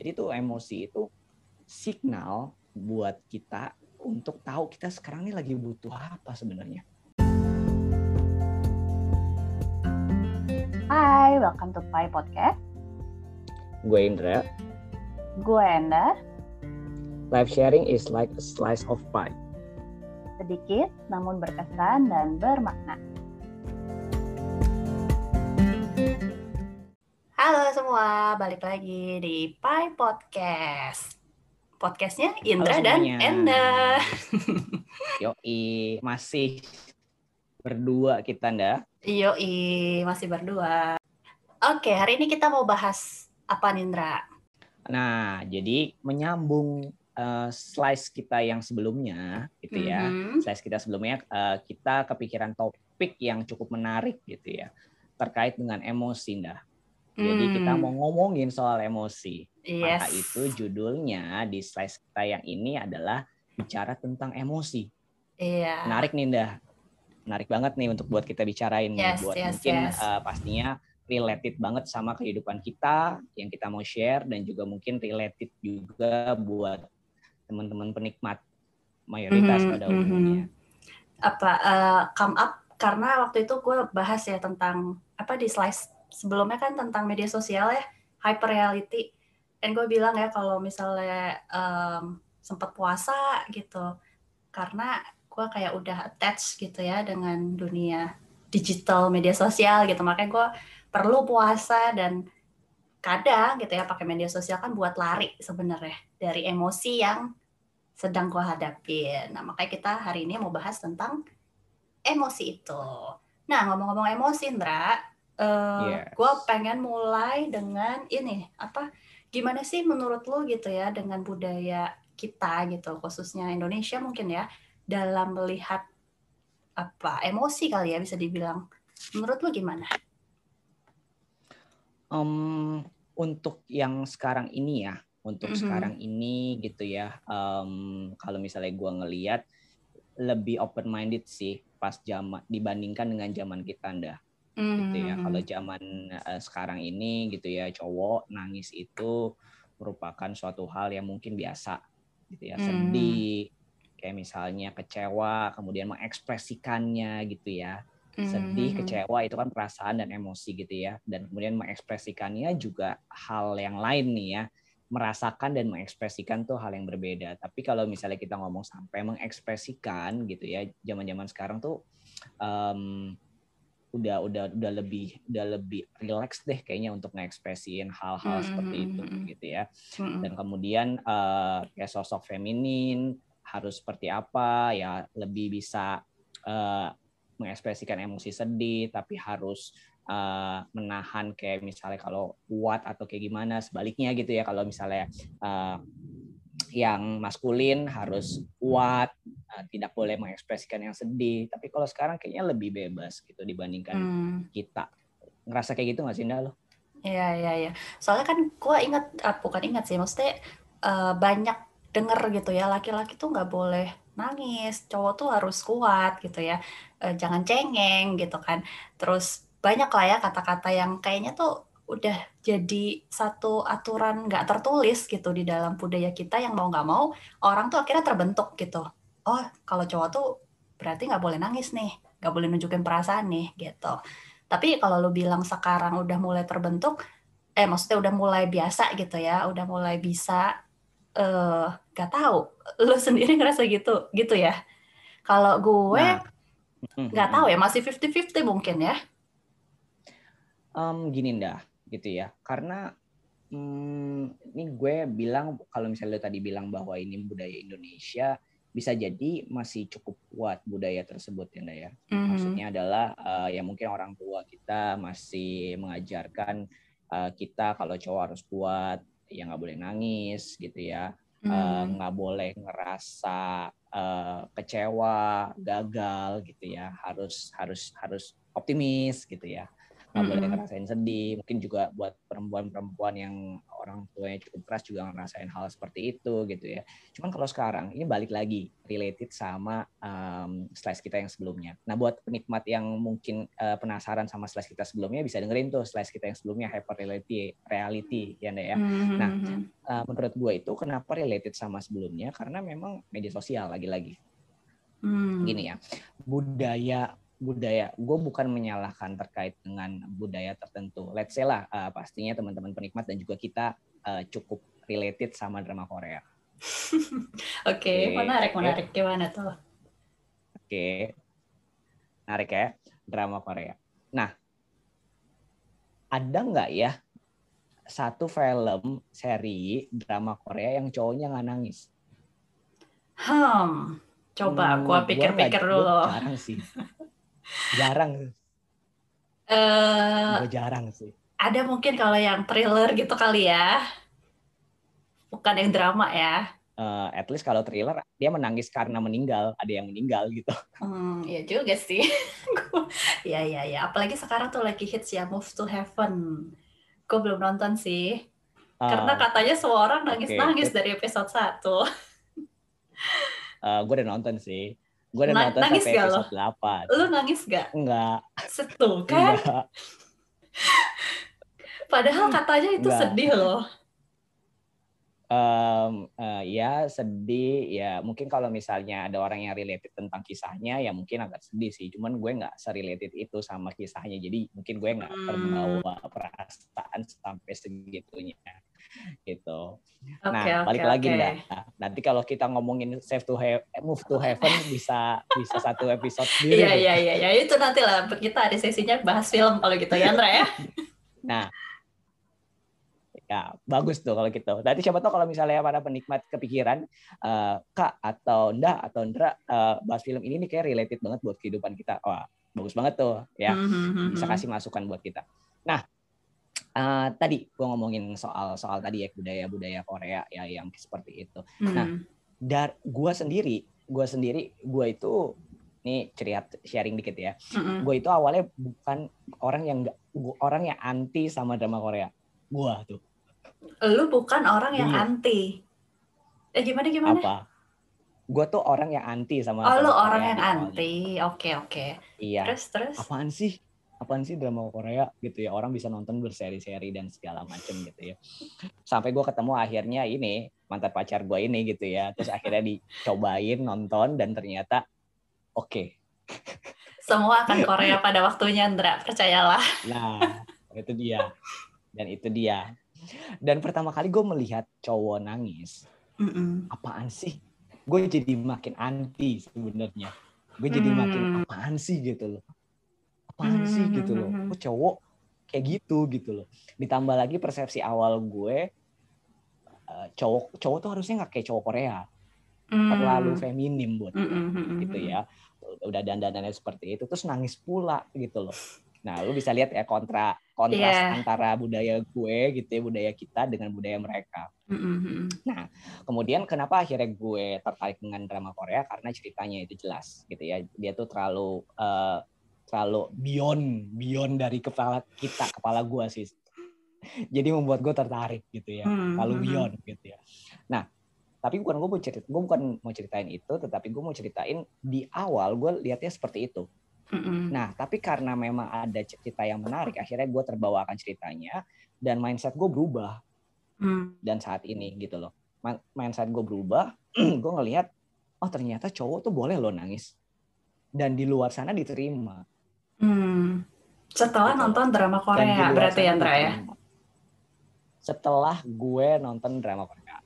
Jadi tuh emosi itu signal buat kita untuk tahu kita sekarang ini lagi butuh apa sebenarnya. Hai, welcome to Pai Podcast. Gue Indra. Gue Enda. Live sharing is like a slice of pie. Sedikit namun berkesan dan bermakna. Halo semua, balik lagi di Pai Podcast. Podcastnya Indra Halo dan. Enda. Yoi, masih berdua kita, Nda. Yoi, masih berdua. Oke, hari ini kita mau bahas apa Indra? Nah, jadi menyambung eh, slice kita yang sebelumnya, gitu ya. Mhm. Slice kita sebelumnya, eh, kita kepikiran topik yang cukup menarik, gitu ya, terkait dengan emosi, Nda. Jadi kita Hmm, mau ngomongin soal emosi. yes. Maka itu judulnya di slice kita yang ini adalah bicara tentang emosi. Iya. Menarik nih, Nda. Menarik banget nih untuk buat kita bicarain nih. Yes, buat yes, mungkin yes. eh, pastinya related banget sama kehidupan kita yang kita mau share dan juga mungkin related juga buat teman-teman penikmat mayoritas Mhm, pada mhm. umumnya. apa eh, come up karena waktu itu gue bahas ya tentang apa di slice sebelumnya kan tentang media sosial ya hyper reality dan gue bilang ya kalau misalnya em, sempat puasa gitu karena gue kayak udah attach gitu ya dengan dunia digital media sosial gitu makanya gue perlu puasa dan kadang gitu ya pakai media sosial kan buat lari sebenarnya dari emosi yang sedang gue hadapin. Nah, makanya kita hari ini mau bahas tentang emosi itu. Nah, ngomong-ngomong emosi, Indra, eh, Yes. gue pengen mulai dengan ini, apa, gimana sih menurut lu gitu ya, dengan budaya kita gitu, khususnya Indonesia mungkin ya, dalam melihat apa emosi kali ya bisa dibilang. Menurut lu gimana? Em, untuk yang sekarang ini ya, untuk Mhm. sekarang ini gitu ya, em, kalau misalnya gua ngeliat lebih open minded sih pas zaman dibandingkan dengan zaman kita ndah gitu ya. Hmm. Kalau zaman eh, sekarang ini gitu ya, cowok nangis itu merupakan suatu hal yang mungkin biasa gitu ya, Hmm. sedih kayak misalnya kecewa, kemudian mengekspresikannya gitu ya sedih, Mhm. kecewa itu kan perasaan dan emosi gitu ya. Dan kemudian mengekspresikannya juga hal yang lain nih ya. Merasakan dan mengekspresikan tuh hal yang berbeda. Tapi kalau misalnya kita ngomong sampai mengekspresikan gitu ya, zaman-zaman sekarang tuh em, udah udah udah lebih udah lebih relax deh kayaknya untuk mengekspresiin hal-hal Hmm, seperti itu gitu ya. Mm-mm. dan kemudian eh, kayak sosok feminin harus seperti apa ya lebih bisa eh, mengekspresikan emosi sedih tapi harus eh, menahan kayak misalnya kalau kuat atau kayak gimana sebaliknya gitu ya. Kalau misalnya eh, yang maskulin harus kuat eh, tidak boleh mengekspresikan yang sedih tapi kalau sekarang kayaknya lebih bebas gitu dibandingkan Hmm. kita ngerasa kayak gitu nggak sih Nda lo? Iya, iya, iya. Soalnya kan gue ingat, ah, bukan ingat sih, maksudnya eh, banyak denger gitu ya, laki-laki tuh nggak boleh nangis, cowok tuh harus kuat gitu ya, Eh, jangan cengeng gitu kan. Terus banyak lah ya kata-kata yang kayaknya tuh udah jadi satu aturan nggak tertulis gitu di dalam budaya kita yang mau nggak mau orang tuh akhirnya terbentuk gitu. Oh, kalau cowok tuh berarti nggak boleh nangis nih, nggak boleh nunjukin perasaan nih gitu. Tapi kalau lu bilang sekarang udah mulai terbentuk, eh maksudnya udah mulai biasa gitu ya, udah mulai bisa eh gak tahu. Lu sendiri ngerasa gitu, gitu ya. Kalau gue Nah, nggak tahu ya, masih 50-50 mungkin ya. Em, gini ndah gitu ya. Karena hmm, ini gue bilang kalau misalnya lo tadi bilang bahwa ini budaya Indonesia bisa jadi masih cukup kuat budaya tersebut ya ya. Mhm. maksudnya adalah eh, ya mungkin orang tua kita masih mengajarkan eh, kita kalau cowok harus kuat ya nggak boleh nangis gitu ya. Eh, Hmm. nggak boleh ngerasa eh, kecewa gagal gitu ya. Harus harus harus optimis gitu ya nggak boleh ngerasain sedih. Mungkin juga buat perempuan-perempuan yang orang tuanya cukup keras juga ngerasain hal seperti itu gitu ya. Cuman kalau sekarang ini balik lagi related sama um, slice kita yang sebelumnya. Nah buat penikmat yang mungkin uh, penasaran sama slice kita sebelumnya bisa dengerin tuh slice kita yang sebelumnya hyper reality reality ya Nda ya. Mhm. Nah, uh, menurut gue itu kenapa related sama sebelumnya? Karena memang media sosial lagi-lagi. Hmm. gini ya budaya budaya. Gue bukan menyalahkan terkait dengan budaya tertentu. Let's say lah uh, pastinya teman-teman penikmat dan juga kita uh, cukup related sama drama Korea. Oke okay, okay. menarik menarik. Gimana tuh? Oke. Okay. menarik ya drama Korea. Nah ada nggak ya satu film seri drama Korea yang cowoknya nggak nangis? Hmm coba hmm, aku pikir-pikir dulu. jarang sih jarang uh, gue jarang sih. ada mungkin kalau yang thriller gitu kali ya. Bukan yang drama ya. Uh, at least kalau thriller dia menangis karena meninggal. Ada yang meninggal gitu. Hmm ya juga sih. Ya ya ya apalagi sekarang tuh lagi hits ya Move to Heaven. Gue belum nonton sih. Uh, karena katanya semua orang nangis nangis okay. dari episode satu. Uh, gue udah nonton sih Gue udah nonton nangis sampai episode lo? 8. Lu nangis gak? Enggak. Setuh kan? Enggak. Padahal katanya itu Enggak. sedih loh. Um, uh, ya sedih ya mungkin kalau misalnya ada orang yang related tentang kisahnya ya mungkin agak sedih sih cuman gue nggak serelated itu sama kisahnya jadi mungkin gue nggak hmm. terbawa perasaan sampai segitunya gitu. Okay, nah, okay, balik okay. lagi Nah, nanti kalau kita ngomongin save to have, move to heaven bisa bisa satu episode sendiri. Iya iya iya ya. itu nanti lah kita ada sesinya bahas film kalau gitu ya Andra ya. nah, ya bagus tuh kalau gitu. Nanti siapa tahu kalau misalnya para penikmat kepikiran uh, kak atau ndak atau Ndra uh, bahas film ini nih kayak related banget buat kehidupan kita. Wah bagus banget tuh ya. Mm -hmm. Bisa kasih masukan buat kita. Nah uh, tadi gue ngomongin soal soal tadi ya budaya budaya Korea ya yang seperti itu. Mm. Nah, dar gue sendiri, gue sendiri, gue itu ini cerita sharing dikit ya. Mm-hmm. Gue itu awalnya bukan orang yang gak, orang yang anti sama drama Korea. Gue tuh. Lu bukan orang yang Dulu. anti. Eh gimana gimana? Apa? Gue tuh orang yang anti sama. Oh, lu orang yang anti. Oke okay, oke. Okay. Iya. Terus terus. Apaan sih? apaan sih drama Korea gitu ya orang bisa nonton berseri-seri dan segala macam gitu ya sampai gue ketemu akhirnya ini mantan pacar gue ini gitu ya terus akhirnya dicobain nonton dan ternyata oke okay. semua akan Korea pada waktunya Andra percayalah nah itu dia dan itu dia. Dan pertama kali gue melihat cowok nangis mm -mm. apaan sih? Gue jadi makin anti sebenarnya. Gue jadi mm. makin apaan sih? gitu loh. Apaan sih? hmm, gitu loh. hmm, hmm, kok cowok kayak gitu? gitu loh. Ditambah lagi persepsi awal gue uh, cowok cowok tuh harusnya nggak kayak cowok Korea. Terlalu feminim buat gitu ya. Udah dandanannya seperti itu terus nangis pula gitu loh nah lu bisa lihat ya kontra kontras yeah. antara budaya gue gitu ya budaya kita dengan budaya mereka. Mm-hmm. nah kemudian kenapa akhirnya gue tertarik dengan drama Korea? Karena ceritanya itu jelas gitu ya. Dia tuh terlalu uh, terlalu beyond beyond dari kepala kita kepala gue sih. Jadi membuat gue tertarik gitu ya. Hmm, terlalu hmm, hmm. beyond gitu ya. Nah tapi bukan gue mau cerita gue bukan mau ceritain itu tetapi gue mau ceritain di awal gue lihatnya seperti itu nah tapi karena memang ada cerita yang menarik akhirnya gue terbawa akan ceritanya dan mindset gue berubah hmm. dan saat ini gitu loh mindset gue berubah gue ngelihat oh ternyata cowok tuh boleh loh nangis dan di luar sana diterima Hmm. Setelah gitu. nonton drama Korea berarti ya Andra ya? Setelah gue nonton drama Korea.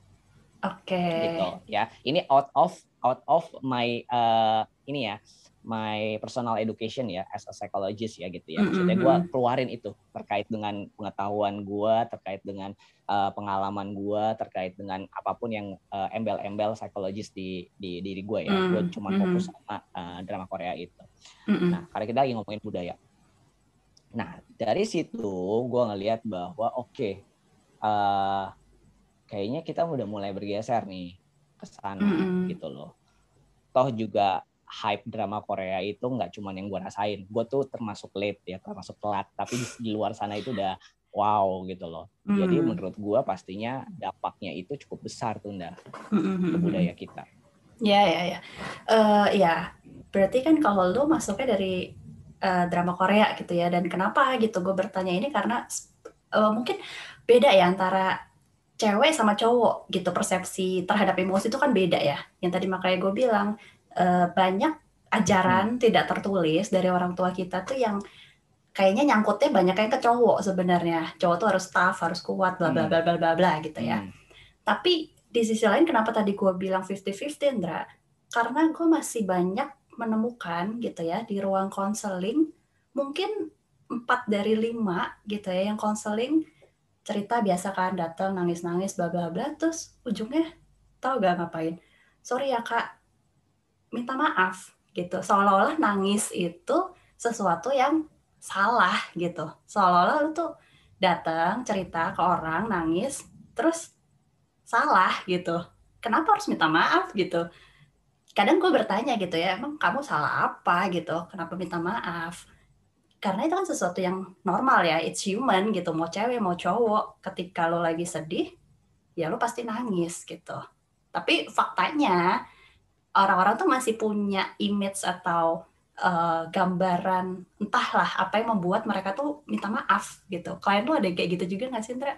Oke. Okay. Gitu ya. Ini out of out of my uh, ini ya my personal education ya as a psychologist ya gitu ya. Maksudnya gue keluarin itu terkait dengan pengetahuan gue, terkait dengan uh, pengalaman gue, terkait dengan apa pun yang uh, embel-embel psikologis di di diri gue ya. Mm. Gue cuma fokus sama uh, drama Korea itu. Nah, karena kita lagi ngomongin budaya. Nah, dari situ gue ngelihat bahwa oke, okay, uh, kayaknya kita udah mulai bergeser nih ke sana gitu loh. Toh juga hype drama Korea itu nggak cuma yang gue rasain. Gue tuh termasuk late ya, termasuk telat. Tapi di luar sana itu udah wow gitu loh. Mm. Jadi menurut gue pastinya dampaknya itu cukup besar tuh nda mm-hmm. ke budaya kita. Ya ya ya. Uh, ya berarti kan kalau lu masuknya dari uh, drama Korea gitu ya. Dan kenapa gitu? Gue bertanya ini karena uh, mungkin beda ya antara cewek sama cowok gitu persepsi terhadap emosi itu kan beda ya. Yang tadi makanya gue bilang uh, banyak ajaran hmm. tidak tertulis dari orang tua kita tuh yang kayaknya nyangkutnya banyak yang ke cowok sebenarnya. Cowok tuh harus tough, harus kuat, bla bla hmm. bla bla bla bla gitu ya. Hmm. Tapi di sisi lain kenapa tadi gue bilang 50-50 Indra? Karena gue masih banyak menemukan gitu ya di ruang konseling mungkin empat dari lima gitu ya yang konseling cerita biasa kan datang nangis-nangis bla bla bla terus ujungnya tau gak ngapain sorry ya kak minta maaf gitu. Seolah-olah nangis itu sesuatu yang salah gitu. Seolah-olah lu tuh datang cerita ke orang nangis terus salah gitu. Kenapa harus minta maaf gitu? Kadang gue bertanya gitu ya emang kamu salah apa gitu? Kenapa minta maaf? Karena itu kan sesuatu yang normal ya it's human gitu. Mau cewek mau cowok ketika lo lagi sedih ya lo pasti nangis gitu. Tapi faktanya orang-orang tuh masih punya image atau uh, gambaran entahlah apa yang membuat mereka tuh minta maaf gitu. Kalian tuh ada kayak gitu juga nggak sih, Indra?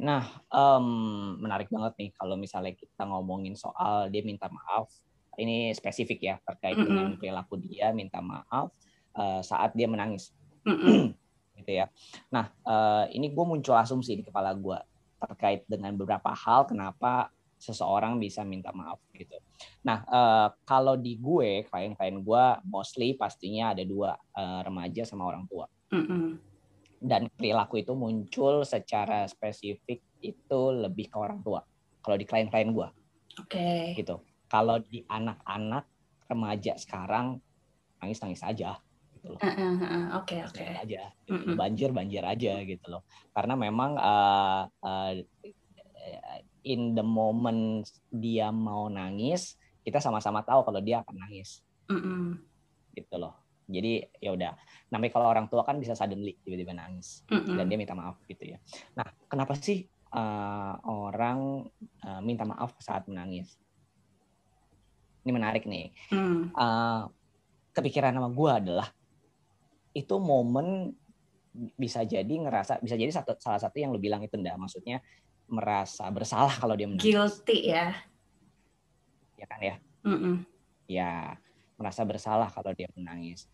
Nah, um, menarik banget nih kalau misalnya kita ngomongin soal dia minta maaf. Ini spesifik ya terkait mm -hmm. dengan perilaku dia minta maaf uh, saat dia menangis, mm -hmm. gitu ya. Nah, uh, ini gue muncul asumsi di kepala gue terkait dengan beberapa hal kenapa seseorang bisa minta maaf gitu. Nah, uh, kalau di gue, klien-klien gue mostly pastinya ada dua, uh, remaja sama orang tua. Mm -hmm. Dan perilaku itu muncul secara spesifik itu lebih ke orang tua. Kalau di klien-klien gue. Oke. Okay. Gitu. Kalau di anak-anak remaja sekarang nangis-nangis aja gitu loh. Oke oke. Aja. Gitu. Banjir banjir aja gitu loh. Karena memang uh, uh, in the moment dia mau nangis kita sama-sama tahu kalau dia akan nangis. Mm gitu loh. Jadi ya udah. Namanya kalau orang tua kan bisa suddenly tiba-tiba nangis. -mm. dan dia minta maaf gitu ya. Nah kenapa sih uh, orang uh, minta maaf saat menangis? Ini menarik nih. Mm. uh, kepikiran sama gue adalah itu momen bisa jadi ngerasa bisa jadi satu salah satu yang lo bilang itu ndak. Maksudnya merasa bersalah kalau dia menangis. Guilty ya. Ya kan ya. Mm -mm. Ya merasa bersalah kalau dia menangis.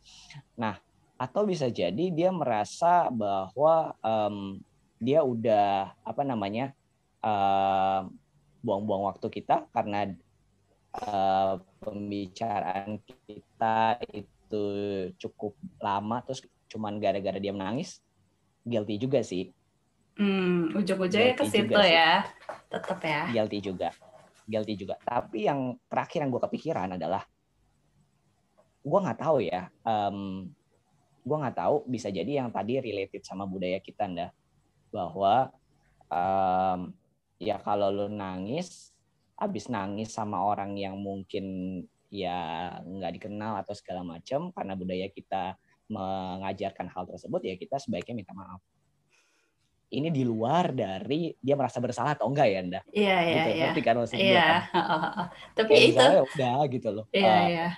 Nah atau bisa jadi dia merasa bahwa um, dia udah apa namanya buang-buang um, waktu kita karena uh, pembicaraan kita itu cukup lama terus cuman gara-gara dia menangis guilty juga sih Hmm, ujung-ujungnya ke situ ya, tetap ya. Guilty juga, guilty juga. Tapi yang terakhir yang gue kepikiran adalah, gue nggak tahu ya, um, gue nggak tahu bisa jadi yang tadi related sama budaya kita, ndak, bahwa um, ya kalau lu nangis, abis nangis sama orang yang mungkin ya nggak dikenal atau segala macam karena budaya kita mengajarkan hal tersebut ya kita sebaiknya minta maaf ini di luar dari dia merasa bersalah atau enggak ya Anda? Iya iya gitu. iya. kan maksud Iya. Kan? Tapi Kayak itu ya udah gitu loh. Iya uh, iya.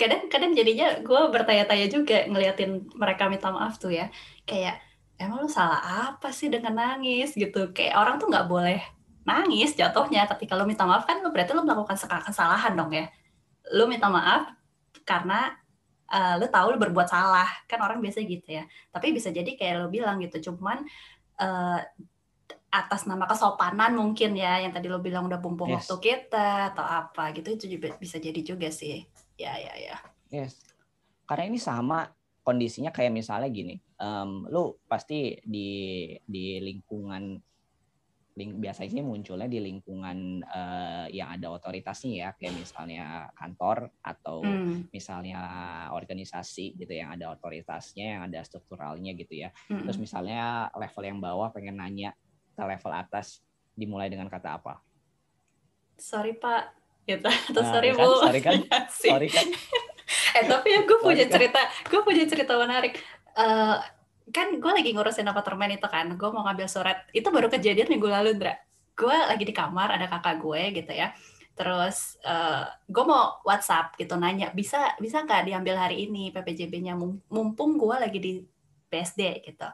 Kadang-kadang jadinya gue bertanya-tanya juga ngeliatin mereka minta maaf tuh ya. Kayak emang lu salah apa sih dengan nangis gitu? Kayak orang tuh nggak boleh nangis jatuhnya ketika lu minta maaf kan lu berarti lu melakukan kesalahan dong ya. Lu minta maaf karena uh, lu tahu lu berbuat salah. Kan orang biasa gitu ya. Tapi bisa jadi kayak lu bilang gitu. Cuman uh, atas nama kesopanan mungkin ya yang tadi lo bilang udah bumbung yes. waktu kita atau apa gitu itu juga bisa jadi juga sih. Ya ya ya. Yes. Karena ini sama kondisinya kayak misalnya gini um, lu pasti di di lingkungan link biasanya munculnya di lingkungan uh, yang ada otoritasnya ya kayak misalnya kantor atau mm. misalnya organisasi gitu yang ada otoritasnya yang ada strukturalnya gitu ya. Mm. terus misalnya level yang bawah pengen nanya ke level atas dimulai dengan kata apa? Sorry pak. Gitu atau nah, sorry kan, bu. Sorry kan? Sorry kan? Eh tapi ya gue punya kan? cerita gue punya cerita menarik. Uh, kan gue lagi ngurusin apartemen itu kan gue mau ngambil surat. Itu baru kejadian minggu lalu Ndra. Gue lagi di kamar ada kakak gue gitu ya. Terus uh, gue mau WhatsApp gitu nanya bisa bisa nggak diambil hari ini PPJB-nya mumpung gue lagi di PSD gitu.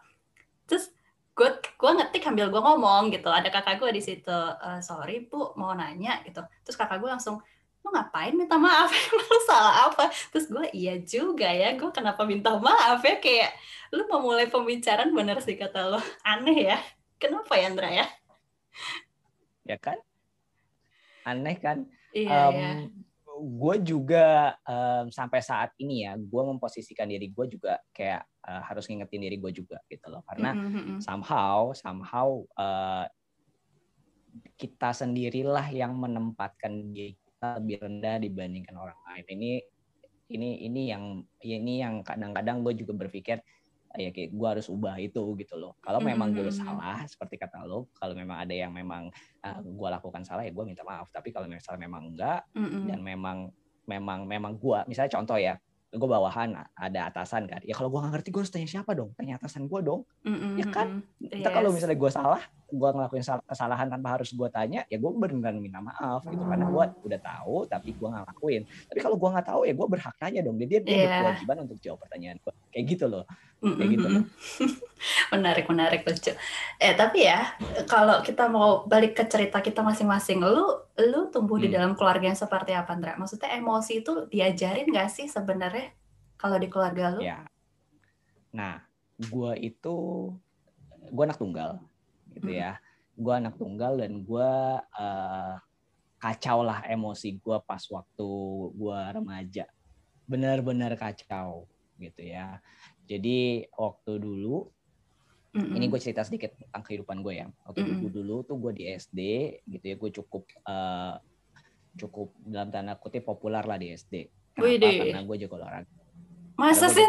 Terus gue gue ngetik sambil gue ngomong gitu. Ada kakak gue di situ e, sorry bu mau nanya gitu. Terus kakak gue langsung lu ngapain minta maaf? Lu salah apa? Terus gue iya juga ya gue kenapa minta maaf ya? Kayak lu mau mulai pembicaraan bener sih kata lo. Aneh ya. Kenapa ya Andra ya? Ya kan? Aneh kan? Iya, um, iya. gue juga um, sampai saat ini ya gue memposisikan diri gue juga kayak uh, harus ngingetin diri gue juga gitu loh. Karena mm-hmm. somehow somehow uh, kita sendirilah yang menempatkan diri lebih rendah dibandingkan orang lain. Ini ini ini yang ini yang kadang-kadang gue juga berpikir ya kayak gue harus ubah itu gitu loh. Kalau memang gue salah seperti kata lo kalau memang ada yang memang uh, eh, gue lakukan salah ya gue minta maaf. Tapi kalau misalnya memang enggak mm-hmm. dan memang memang memang gue misalnya contoh ya gue bawahan ada atasan kan. Ya kalau gue nggak ngerti gue harus tanya siapa dong? Tanya atasan gue dong. Mm-hmm. ya kan? yes. kalau misalnya gue salah gue ngelakuin kesalahan tanpa harus gue tanya ya gue beneran minta maaf gitu. Karena gue udah tahu tapi gue nggak lakuin. Tapi kalau gue nggak tahu ya gue berhak tanya dong. Jadi dia yeah. berkewajiban untuk jawab pertanyaan gue kayak gitu loh. Kayak gitu loh. menarik menarik lucu. Eh tapi ya kalau kita mau balik ke cerita kita masing-masing lu lu tumbuh hmm. di dalam keluarga yang seperti apa Andra? Maksudnya emosi itu diajarin gak sih sebenarnya kalau di keluarga lu? Ya. Nah gue itu gue anak tunggal gitu hmm. ya. Gue anak tunggal dan gue uh, kacau lah emosi gue pas waktu gue remaja. Benar-benar kacau gitu ya. Jadi waktu dulu mm-hmm. ini gue cerita sedikit tentang kehidupan gue ya. Waktu mm-hmm. dulu dulu tuh gue di SD gitu ya. Gue cukup uh, cukup dalam tanda kutip populer lah di SD Kenapa? karena gue jago olahraga. Masa sih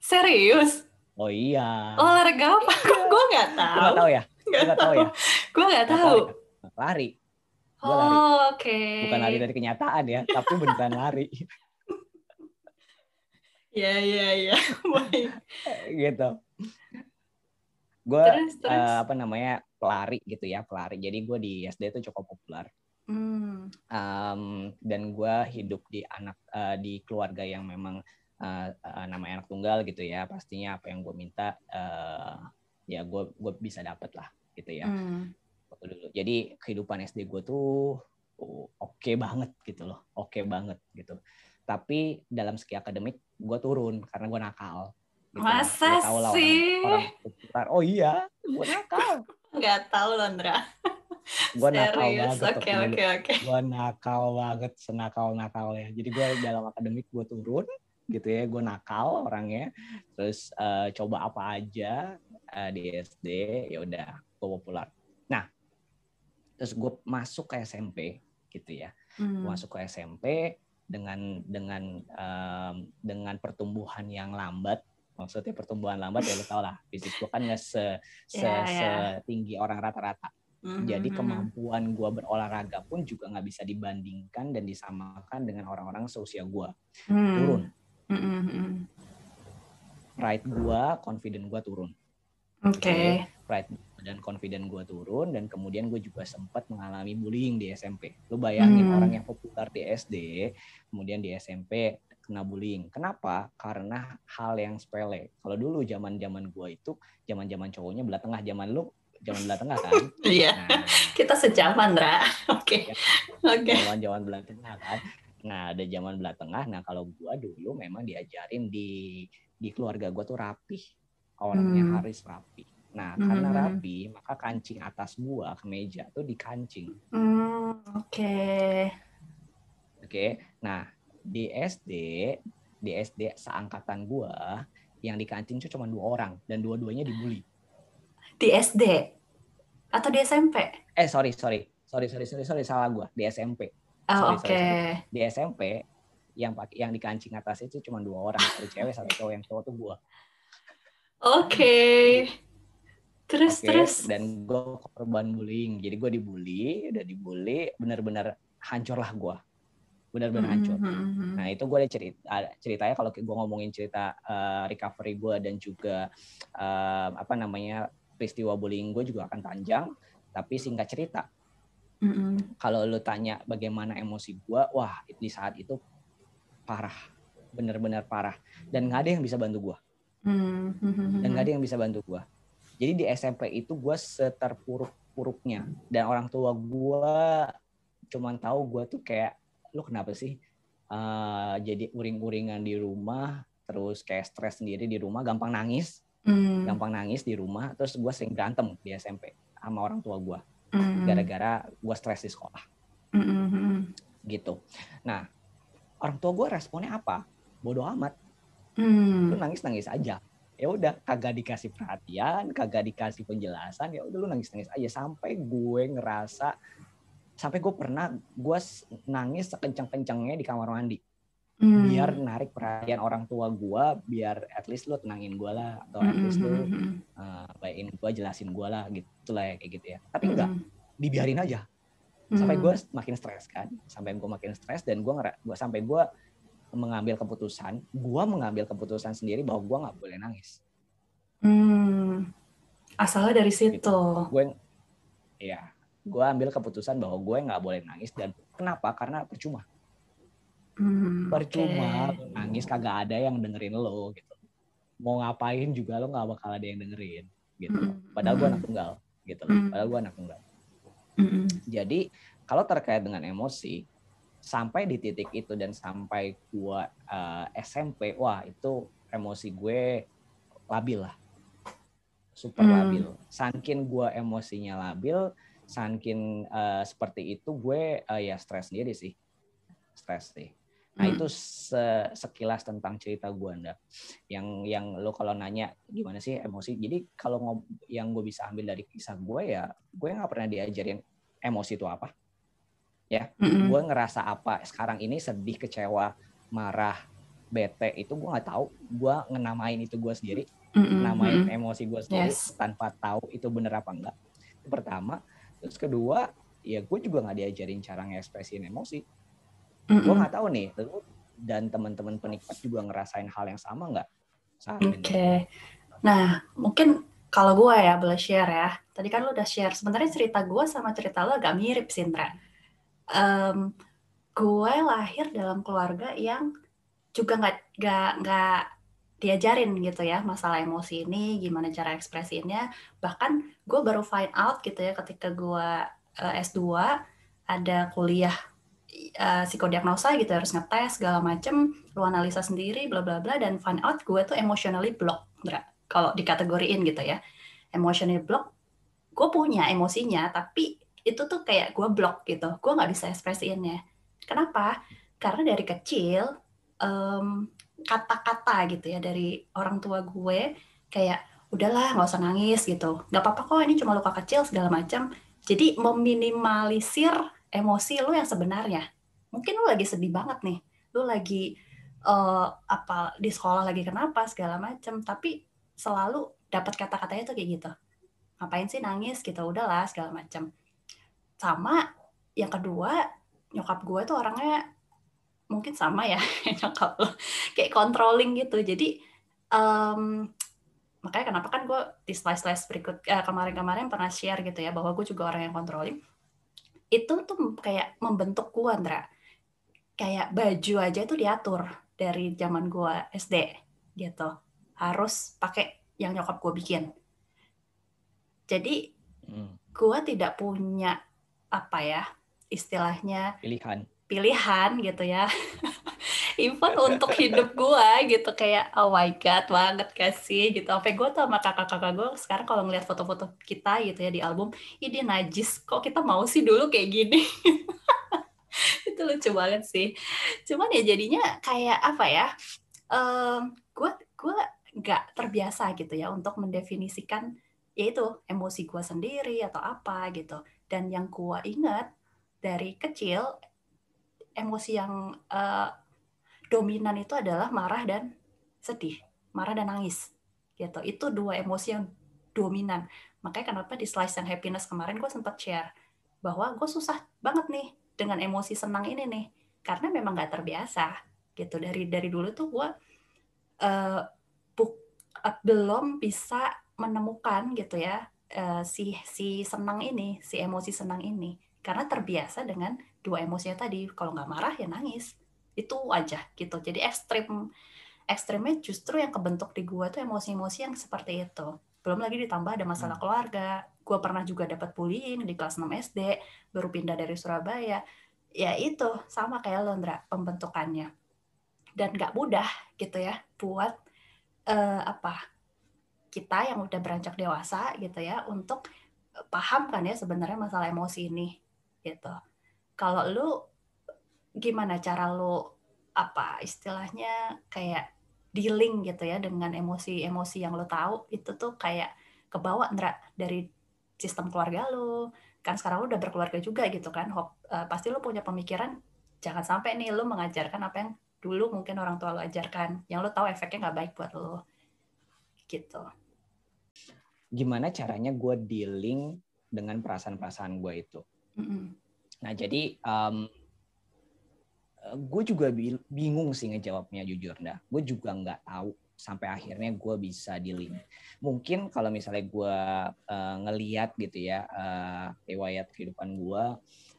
serius? Oh iya. Olahraga apa? Gue nggak tahu. gue tahu ya Gak tahu ya. gue nggak tahu. Lari. Oh, lari. oke. Okay. Bukan lari dari kenyataan ya, tapi beneran lari. Iya, iya, iya. gitu. Gue uh, apa namanya pelari gitu ya, pelari. Jadi gue di SD itu cukup populer. Hmm. Um, dan gue hidup di anak uh, di keluarga yang memang uh, uh, namanya anak tunggal gitu ya. Pastinya apa yang gue minta uh, ya gue gue bisa dapet lah gitu ya. Hmm. waktu dulu. Jadi kehidupan SD gue tuh oh, oke okay banget gitu loh. Oke okay banget gitu. Tapi dalam segi akademik gue turun karena gue nakal. Gitu. Masa tahu lah sih? orang, orang oh iya gue nakal. Nggak tahu loh Andra gue nakal banget oke oke oke. Gue nakal banget senakal nakal ya jadi gue dalam akademik gue turun gitu ya gue nakal orangnya. Terus uh, coba apa aja uh, di SD ya udah populer nah terus gue masuk ke SMP gitu ya hmm. masuk ke SMP dengan dengan um, dengan pertumbuhan yang lambat maksudnya pertumbuhan lambat ya lo tau lah fisik gue kan nggak se, se yeah, yeah. setinggi orang rata-rata mm-hmm. jadi hmm, hmm. kemampuan gue berolahraga pun juga nggak bisa dibandingkan dan disamakan dengan orang-orang seusia gue mm. turun mm-hmm. pride gue confident gue turun Oke. Okay. Pride dan confident gue turun dan kemudian gue juga sempat mengalami bullying di SMP. Lu bayangin hmm. orang yang populer di SD, kemudian di SMP kena bullying. Kenapa? Karena hal yang sepele. Kalau dulu zaman-zaman gue itu zaman-zaman cowoknya belah tengah, zaman lu zaman belah tengah kan? Iya. nah, Kita sejaman, Ra. Oke. Oke. Zaman-zaman belah tengah kan. Nah, ada zaman belah tengah. Nah, kalau gue dulu memang diajarin di di keluarga gue tuh rapih orangnya hmm. harus rapi. Nah, hmm. karena rapi, maka kancing atas gua ke meja tuh dikancing. Hmm, oke. Okay. Oke. Okay. Nah, di SD, di SD seangkatan gua yang dikancing tuh cuma dua orang dan dua-duanya dibully. Di SD atau di SMP? Eh, sorry, sorry. Sorry, sorry, sorry, sorry salah gua. Di SMP. Oh, oke. Okay. Di SMP yang pakai yang dikancing atas itu cuma dua orang, satu cewek, satu cowok. Yang cowok tuh gua. Oke. Okay. Terus okay. terus. Dan gue korban bullying. Jadi gue dibully, udah dibully, benar-benar hancur lah gue. Benar-benar hancur. Mm -hmm. Nah itu gue ada cerita, ceritanya kalau gue ngomongin cerita uh, recovery gue dan juga uh, apa namanya peristiwa bullying gue juga akan panjang. Tapi singkat cerita, mm -hmm. kalau lu tanya bagaimana emosi gue, wah di saat itu parah, benar-benar parah. Dan nggak ada yang bisa bantu gue Hmm, hmm, hmm, dan gak ada yang bisa bantu gue jadi di SMP itu gue seterpuruk-puruknya dan orang tua gue cuman tahu gue tuh kayak lu kenapa sih uh, jadi uring-uringan di rumah terus kayak stres sendiri di rumah gampang nangis mm. gampang nangis di rumah terus gue sering berantem di SMP sama orang tua gue mm. gara-gara gue stres di sekolah mm -hmm. gitu nah orang tua gue responnya apa bodoh amat mm. lu nangis nangis aja ya udah kagak dikasih perhatian kagak dikasih penjelasan ya udah lu nangis nangis aja. Sampai gue ngerasa sampai gue pernah gue nangis sekencang kencangnya di kamar mandi. Hmm. biar narik perhatian orang tua gue biar at least lu tenangin gue lah atau at least lu uh, bayain gue jelasin gue lah gitu lah ya, kayak gitu ya. Tapi enggak dibiarin aja. Sampai gue makin stres kan sampai gue makin stres dan gue ngerak gue sampai gue mengambil keputusan, gue mengambil keputusan sendiri bahwa gue nggak boleh nangis. Hmm, asalnya dari situ. Gitu. Gue, ya, gue ambil keputusan bahwa gue nggak boleh nangis dan kenapa? Karena percuma. Hmm, percuma okay. nangis kagak ada yang dengerin lo gitu. Mau ngapain juga lo nggak bakal ada yang dengerin gitu. Hmm. Padahal gue anak tunggal gitu. Hmm. Padahal gue anak tunggal. Hmm. Jadi kalau terkait dengan emosi, sampai di titik itu dan sampai gua uh, eh, SMP wah itu emosi gue labil lah. Super hmm. labil. Saking gua emosinya labil saking uh, seperti itu gue uh, ya stres sendiri sih. Stres sih. Nah hmm. itu se sekilas tentang cerita gue anda yang yang lo kalau nanya gimana sih emosi? Jadi kalau yang gue bisa ambil dari kisah gue ya gue nggak pernah diajarin emosi itu apa ya mm-hmm. gue ngerasa apa sekarang ini sedih kecewa marah bete itu gue nggak tahu gue ngenamain itu gue sendiri mm-hmm. namain emosi gue sendiri yes. tanpa tahu itu bener apa enggak itu pertama terus kedua ya gue juga nggak diajarin cara ngekspresin emosi mm-hmm. gue nggak tahu nih lu dan teman-teman penikmat juga ngerasain hal yang sama nggak Oke, okay. nah mungkin kalau gue ya boleh share ya. Tadi kan lu udah share. Sebenarnya cerita gue sama cerita lo agak mirip sih, Indra um, gue lahir dalam keluarga yang juga nggak nggak nggak diajarin gitu ya masalah emosi ini gimana cara ekspresinya bahkan gue baru find out gitu ya ketika gue uh, S2 ada kuliah uh, psikodiagnosa gitu harus ngetes segala macem lu analisa sendiri bla bla bla dan find out gue tuh emotionally block kalau dikategoriin gitu ya. Emotionally block gue punya emosinya tapi itu tuh kayak gue blok gitu. Gue nggak bisa ekspresiinnya. Kenapa? Karena dari kecil kata-kata um, gitu ya dari orang tua gue kayak udahlah nggak usah nangis gitu. Nggak apa-apa kok ini cuma luka kecil segala macam. Jadi meminimalisir emosi lu yang sebenarnya. Mungkin lu lagi sedih banget nih. Lu lagi uh, apa di sekolah lagi kenapa segala macam. Tapi selalu dapat kata-katanya tuh kayak gitu. Ngapain sih nangis? gitu. Udahlah segala macam sama yang kedua nyokap gue tuh orangnya mungkin sama ya nyokap lo. Kayak controlling gitu. Jadi um, makanya kenapa kan gue di slide slide berikut uh, kemarin-kemarin pernah share gitu ya bahwa gue juga orang yang controlling. Itu tuh kayak membentuk gue Andra kayak baju aja tuh diatur dari zaman gue SD gitu. Harus pakai yang nyokap gue bikin. Jadi hmm. gue tidak punya apa ya istilahnya pilihan. pilihan gitu ya. Even untuk hidup gue gitu kayak oh my god banget kasih gitu. Sampai gue tuh sama kakak-kakak gue sekarang kalau ngeliat foto-foto kita gitu ya di album ini najis kok kita mau sih dulu kayak gini? Itu lucu banget sih. Cuman ya jadinya kayak apa ya um, gue gue nggak terbiasa gitu ya untuk mendefinisikan yaitu emosi gue sendiri atau apa gitu dan yang gue ingat dari kecil emosi yang uh, dominan itu adalah marah dan sedih, marah dan nangis. Gitu. Itu dua emosi yang dominan. Makanya kenapa di slice yang happiness kemarin gue sempat share bahwa gue susah banget nih dengan emosi senang ini nih karena memang gak terbiasa gitu dari dari dulu tuh gue uh, uh, belum bisa menemukan gitu ya uh, si si senang ini, si emosi senang ini, karena terbiasa dengan dua emosinya tadi. Kalau nggak marah ya nangis, itu aja gitu. Jadi ekstrim ekstrimnya justru yang kebentuk di gua tuh emosi-emosi yang seperti itu. belum lagi ditambah ada masalah hmm. keluarga gue pernah juga dapat bullying di kelas 6 SD baru pindah dari Surabaya ya itu sama kayak Londra pembentukannya dan nggak mudah gitu ya buat uh, apa kita yang udah beranjak dewasa gitu ya untuk paham kan ya sebenarnya masalah emosi ini gitu. Kalau lu gimana cara lu apa istilahnya kayak dealing gitu ya dengan emosi-emosi yang lo tahu itu tuh kayak kebawa Ndra dari sistem keluarga lo kan sekarang lo udah berkeluarga juga gitu kan Hop, uh, pasti lo punya pemikiran jangan sampai nih lo mengajarkan apa yang dulu mungkin orang tua lo ajarkan yang lo tahu efeknya nggak baik buat lo gitu gimana caranya gue dealing dengan perasaan-perasaan gue itu mm -hmm. nah jadi um, gue juga bingung sih ngejawabnya jujur dah gue juga nggak tahu sampai akhirnya gue bisa dealing mungkin kalau misalnya gue uh, ngeliat gitu ya uh, riwayat kehidupan gue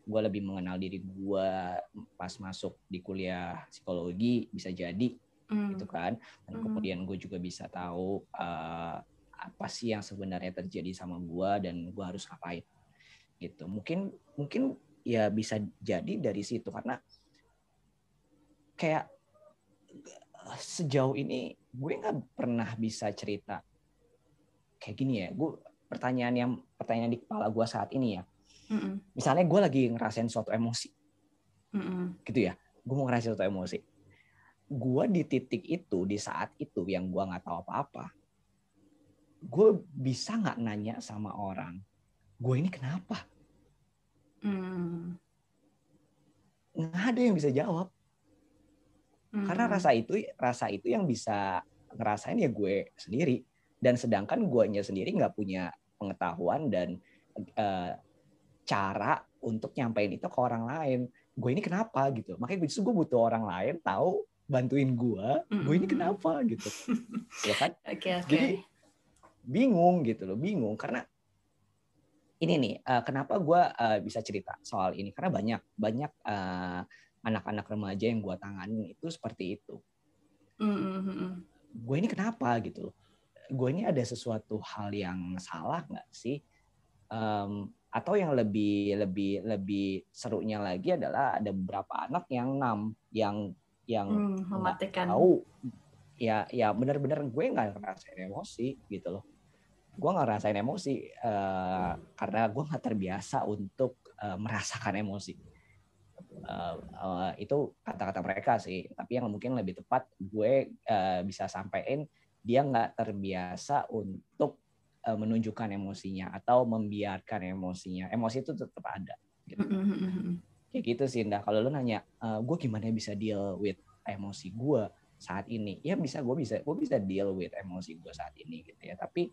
gue lebih mengenal diri gue pas masuk di kuliah psikologi bisa jadi mm. gitu kan dan mm. kemudian gue juga bisa tahu uh, apa sih yang sebenarnya terjadi sama gue dan gue harus ngapain? Gitu. Mungkin mungkin ya bisa jadi dari situ karena kayak sejauh ini gue nggak pernah bisa cerita kayak gini ya. Gue pertanyaan yang pertanyaan di kepala gue saat ini ya. Mm -mm. misalnya gue lagi ngerasain suatu emosi. Mm -mm. gitu ya. Gue mau ngerasain suatu emosi. Gue di titik itu di saat itu yang gue nggak tahu apa-apa gue bisa nggak nanya sama orang gue ini kenapa mm. nggak ada yang bisa jawab karena hmm. rasa itu rasa itu yang bisa ngerasain ya gue sendiri. Dan sedangkan guanya sendiri nggak punya pengetahuan dan uh, cara untuk nyampein itu ke orang lain. Gue ini kenapa gitu. Makanya gue gue butuh orang lain tahu bantuin gue. Gue ini hmm. kenapa gitu. ya kan? Okay, okay. Jadi bingung gitu loh, bingung karena ini nih uh, kenapa gue uh, bisa cerita soal ini karena banyak banyak uh, anak-anak remaja yang gue tanganin itu seperti itu. Mm-hmm. Gue ini kenapa gitu? Gue ini ada sesuatu hal yang salah nggak sih? Um, atau yang lebih lebih lebih serunya lagi adalah ada beberapa anak yang enam yang yang mm, mematikan tahu ya ya benar-benar gue nggak ngerasain emosi gitu loh gue nggak ngerasain emosi uh, karena gue nggak terbiasa untuk uh, merasakan emosi. Uh, uh, itu kata-kata mereka sih tapi yang mungkin lebih tepat gue uh, bisa sampaikan dia nggak terbiasa untuk uh, menunjukkan emosinya atau membiarkan emosinya. Emosi itu tetap ada gitu. kayak gitu sih Indah. Kalau lu nanya uh, gue gimana bisa deal with emosi gue saat ini? Ya bisa gue bisa gue bisa deal with emosi gue saat ini gitu ya. Tapi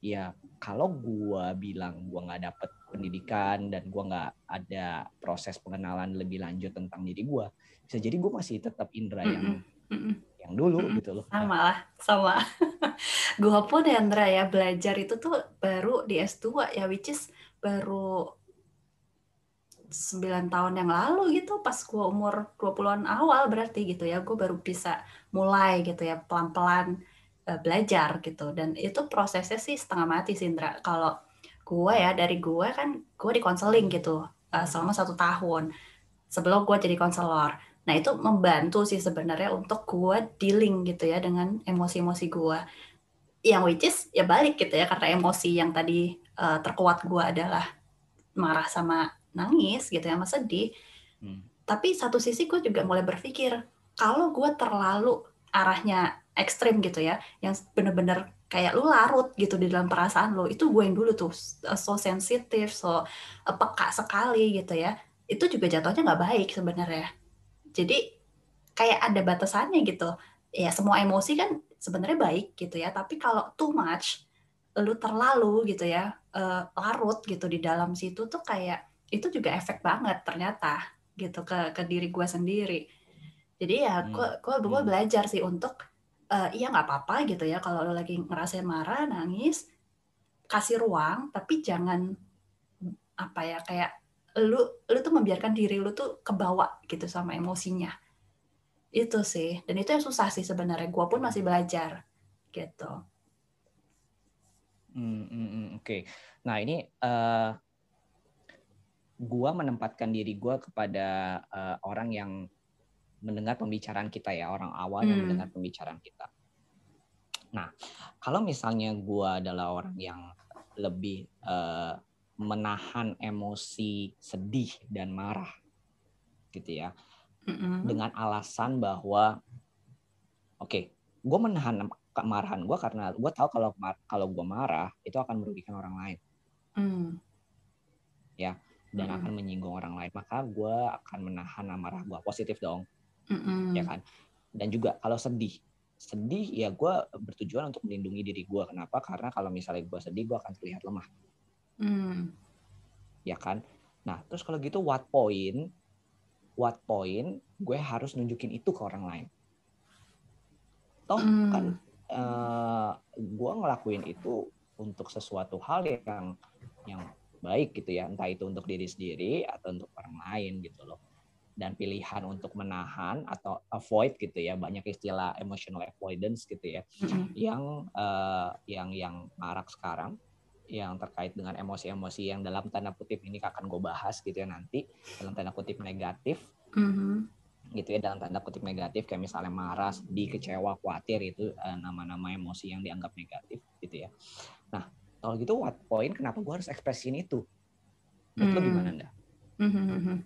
ya kalau gue bilang gue nggak dapet pendidikan dan gue nggak ada proses pengenalan lebih lanjut tentang diri gue bisa jadi gue masih tetap Indra yang mm -mm. yang dulu mm -mm. gitu loh sama lah sama gue pun Indra ya belajar itu tuh baru di S2 ya which is baru 9 tahun yang lalu gitu pas gue umur 20-an awal berarti gitu ya gue baru bisa mulai gitu ya pelan-pelan belajar gitu. Dan itu prosesnya sih setengah mati sih Indra kalau gue ya dari gue kan gue di konseling gitu uh, selama satu tahun sebelum gue jadi konselor. Nah itu membantu sih sebenarnya untuk gue dealing gitu ya dengan emosi-emosi gue yang which is ya balik gitu ya karena emosi yang tadi uh, terkuat gue adalah marah sama nangis gitu ya sama sedih. Hmm. tapi satu sisi gue juga mulai berpikir kalau gue terlalu arahnya ekstrim gitu ya yang bener-bener kayak lu larut gitu di dalam perasaan lo itu gue yang dulu tuh so sensitif so peka sekali gitu ya itu juga jatuhnya nggak baik sebenarnya jadi kayak ada batasannya gitu ya semua emosi kan sebenarnya baik gitu ya tapi kalau too much lu terlalu gitu ya uh, larut gitu di dalam situ tuh kayak itu juga efek banget ternyata gitu ke ke diri gue sendiri jadi ya gue hmm. gue hmm. belajar sih untuk uh, iya nggak apa-apa gitu ya. Kalau lo lagi ngerasain marah nangis kasih ruang tapi jangan apa ya kayak lu lu tuh membiarkan diri lu tuh kebawa gitu sama emosinya. Itu sih. Dan itu yang susah sih sebenarnya. Gue pun masih belajar gitu. Hmm, hmm, hmm, Oke, okay. nah ini uh, gua menempatkan diri gua kepada uh, orang yang mendengar pembicaraan kita ya, orang awal yang hmm. mendengar pembicaraan kita. Nah, kalau misalnya gua adalah orang yang lebih uh, menahan emosi sedih dan marah, gitu ya, mm-hmm. dengan alasan bahwa, oke, okay, gue menahan kemarahan gue karena gue tahu kalau kalau gue marah itu akan merugikan orang lain mm. ya dan mm. akan menyinggung orang lain maka gue akan menahan amarah gue positif dong mm ya kan? Dan juga kalau sedih sedih ya gue bertujuan untuk melindungi diri gue kenapa? Karena kalau misalnya gue sedih gue akan terlihat lemah. Mm. ya kan? Nah terus kalau gitu what point what point gue harus nunjukin itu ke orang lain? Toh mm. kan uh, eh, gue ngelakuin itu untuk sesuatu hal yang yang baik gitu ya. Entah itu untuk diri sendiri atau untuk orang lain gitu loh dan pilihan untuk menahan atau avoid gitu ya banyak istilah emotional avoidance gitu ya mm-hmm. yang uh, yang yang marak sekarang yang terkait dengan emosi-emosi yang dalam tanda kutip ini akan gue bahas gitu ya nanti dalam tanda kutip negatif mm-hmm gitu ya dalam tanda kutip negatif kayak misalnya marah, sedih, kecewa, khawatir itu uh, nama-nama emosi yang dianggap negatif gitu ya. Nah kalau gitu what point kenapa gue harus ekspresiin itu? Menurut hmm. gimana anda? Hmm,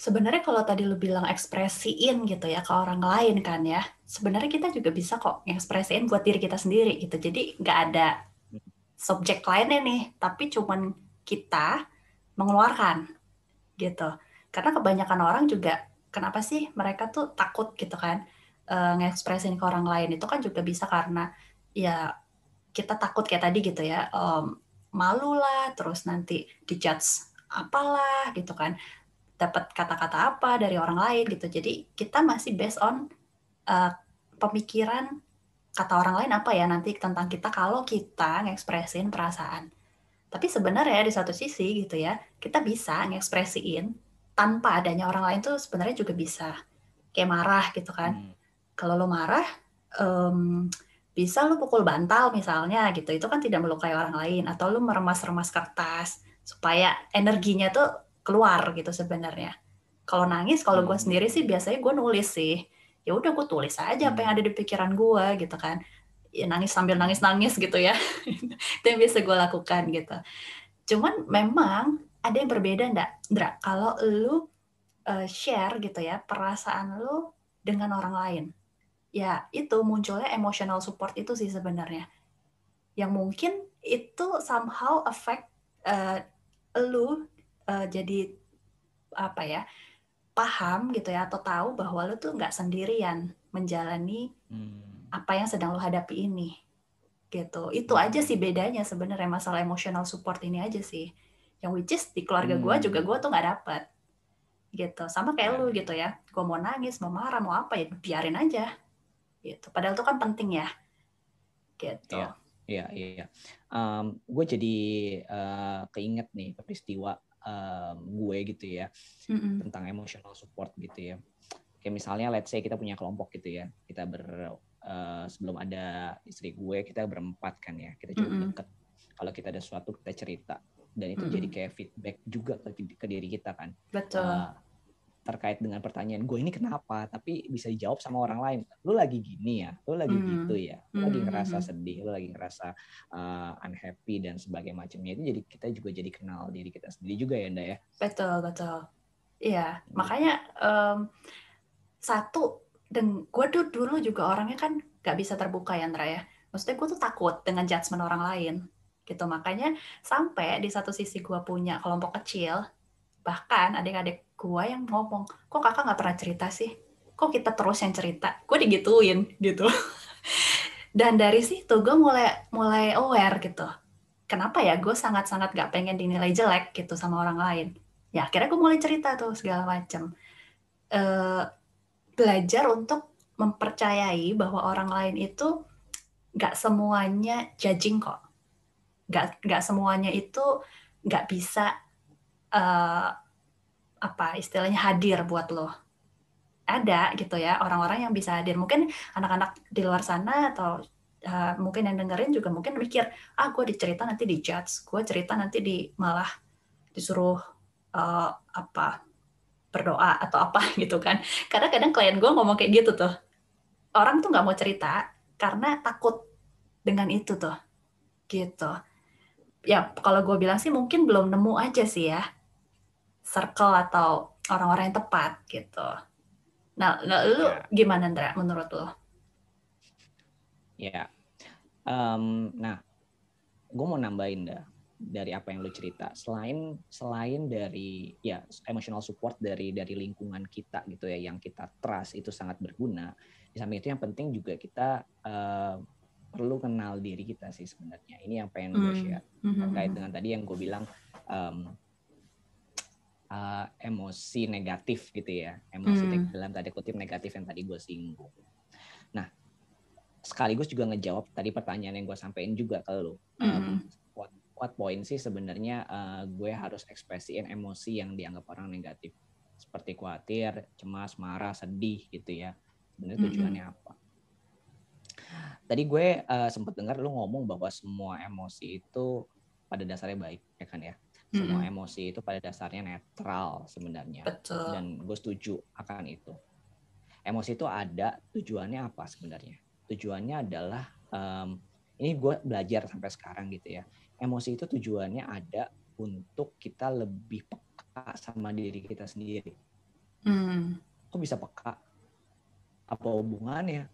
sebenarnya kalau tadi lu bilang ekspresiin gitu ya ke orang lain kan ya, sebenarnya kita juga bisa kok ekspresiin buat diri kita sendiri gitu. Jadi nggak ada subjek lainnya nih, tapi cuman kita mengeluarkan gitu. Karena kebanyakan orang juga kenapa sih mereka tuh takut gitu kan uh, ngekspresin ke orang lain itu kan juga bisa karena ya kita takut kayak tadi gitu ya um, malu lah terus nanti dijudge apalah gitu kan dapat kata-kata apa dari orang lain gitu jadi kita masih based on uh, pemikiran kata orang lain apa ya nanti tentang kita kalau kita ngekspresin perasaan tapi sebenarnya di satu sisi gitu ya kita bisa ngekspresiin tanpa adanya orang lain tuh sebenarnya juga bisa kayak marah gitu kan. Hmm. Kalau lo marah, um, bisa lo pukul bantal misalnya gitu, itu kan tidak melukai orang lain. Atau lo meremas-remas kertas supaya energinya tuh keluar gitu sebenarnya. Kalau nangis, kalau gue hmm. sendiri sih biasanya gue nulis sih. Ya udah gue tulis aja apa yang hmm. ada di pikiran gue gitu kan. Ya nangis sambil nangis-nangis gitu ya. itu yang biasa gue lakukan gitu. Cuman memang ada yang berbeda enggak, Ndra? Kalau lu uh, share gitu ya perasaan lu dengan orang lain, ya itu munculnya emotional support itu sih sebenarnya. Yang mungkin itu somehow affect uh, lu uh, jadi apa ya paham gitu ya atau tahu bahwa lu tuh nggak sendirian menjalani hmm. apa yang sedang lu hadapi ini gitu. Itu aja sih bedanya sebenarnya masalah emotional support ini aja sih. Yang which is di keluarga gue hmm. juga gue tuh nggak dapet gitu. Sama kayak lu gitu ya gue mau nangis mau marah mau apa ya biarin aja gitu. Padahal itu kan penting ya gitu. Iya iya iya. Um, gue jadi uh, keinget nih peristiwa um, gue gitu ya mm-hmm. tentang emotional support gitu ya kayak misalnya let's say kita punya kelompok gitu ya kita ber uh, sebelum ada istri gue kita berempat kan ya kita cukup mm-hmm. deket kalau kita ada sesuatu kita cerita dan itu mm-hmm. jadi kayak feedback juga ke, ke diri kita kan betul uh, terkait dengan pertanyaan gue ini kenapa? Tapi bisa dijawab sama orang lain lu lagi gini ya lu lagi mm. gitu ya lu lagi ngerasa sedih lu lagi ngerasa uh, unhappy dan sebagainya macamnya itu jadi kita juga jadi kenal diri kita sendiri juga ya ndak ya. Betul betul. Iya hmm. makanya um, satu dan gue tuh dulu juga orangnya kan gak bisa terbuka ya Andra ya. Maksudnya gue tuh takut dengan judgement orang lain gitu. Makanya sampai di satu sisi gue punya kelompok kecil bahkan adik-adik gue yang ngomong kok kakak nggak pernah cerita sih? Kok kita terus yang cerita? Gue digituin gitu. Dan dari situ gue mulai mulai aware gitu. Kenapa ya gue sangat-sangat gak pengen dinilai jelek gitu sama orang lain? Ya akhirnya gue mulai cerita tuh segala macam uh, belajar untuk mempercayai bahwa orang lain itu gak semuanya judging kok. Nggak nggak semuanya itu nggak bisa uh, apa istilahnya hadir buat lo. Ada gitu ya orang-orang yang bisa hadir. Mungkin anak-anak di luar sana atau uh, mungkin yang dengerin juga mungkin mikir ah gue dicerita nanti di judge gue cerita nanti di malah disuruh uh, apa berdoa atau apa gitu kan. Karena kadang klien gue ngomong kayak gitu tuh. Orang tuh nggak mau cerita karena takut dengan itu tuh gitu. Ya kalau gue bilang sih mungkin belum nemu aja sih ya circle atau orang-orang yang tepat gitu. Nah, nah lu ya. gimana Andra menurut lo ya. Um, nah gue mau nambahin dah dari apa yang lu cerita. Selain selain dari ya emotional support dari dari lingkungan kita gitu ya yang kita trust itu sangat berguna. Di samping itu yang penting juga kita uh, perlu kenal diri kita sih sebenarnya. Ini yang pengen gue hmm. share. Mm-hmm. terkait dengan tadi yang gue bilang um, uh, emosi negatif gitu ya emosi mm. dalam tadi kutip negatif yang tadi gue singgung nah sekaligus juga ngejawab tadi pertanyaan yang gue sampaikan juga ke lo um, what point sih sebenarnya uh, gue harus ekspresiin emosi yang dianggap orang negatif seperti khawatir, cemas, marah, sedih gitu ya. Sebenarnya tujuannya mm -hmm. apa? Tadi gue uh, sempat dengar lu ngomong bahwa semua emosi itu pada dasarnya baik, ya kan ya? Semua mm -hmm. emosi itu pada dasarnya netral sebenarnya. Betul. Dan gue setuju akan itu. Emosi itu ada tujuannya apa sebenarnya? Tujuannya adalah um, ini gue belajar sampai sekarang gitu ya emosi itu tujuannya ada untuk kita lebih peka sama diri kita sendiri. Hmm. Kok bisa peka? Apa hubungannya?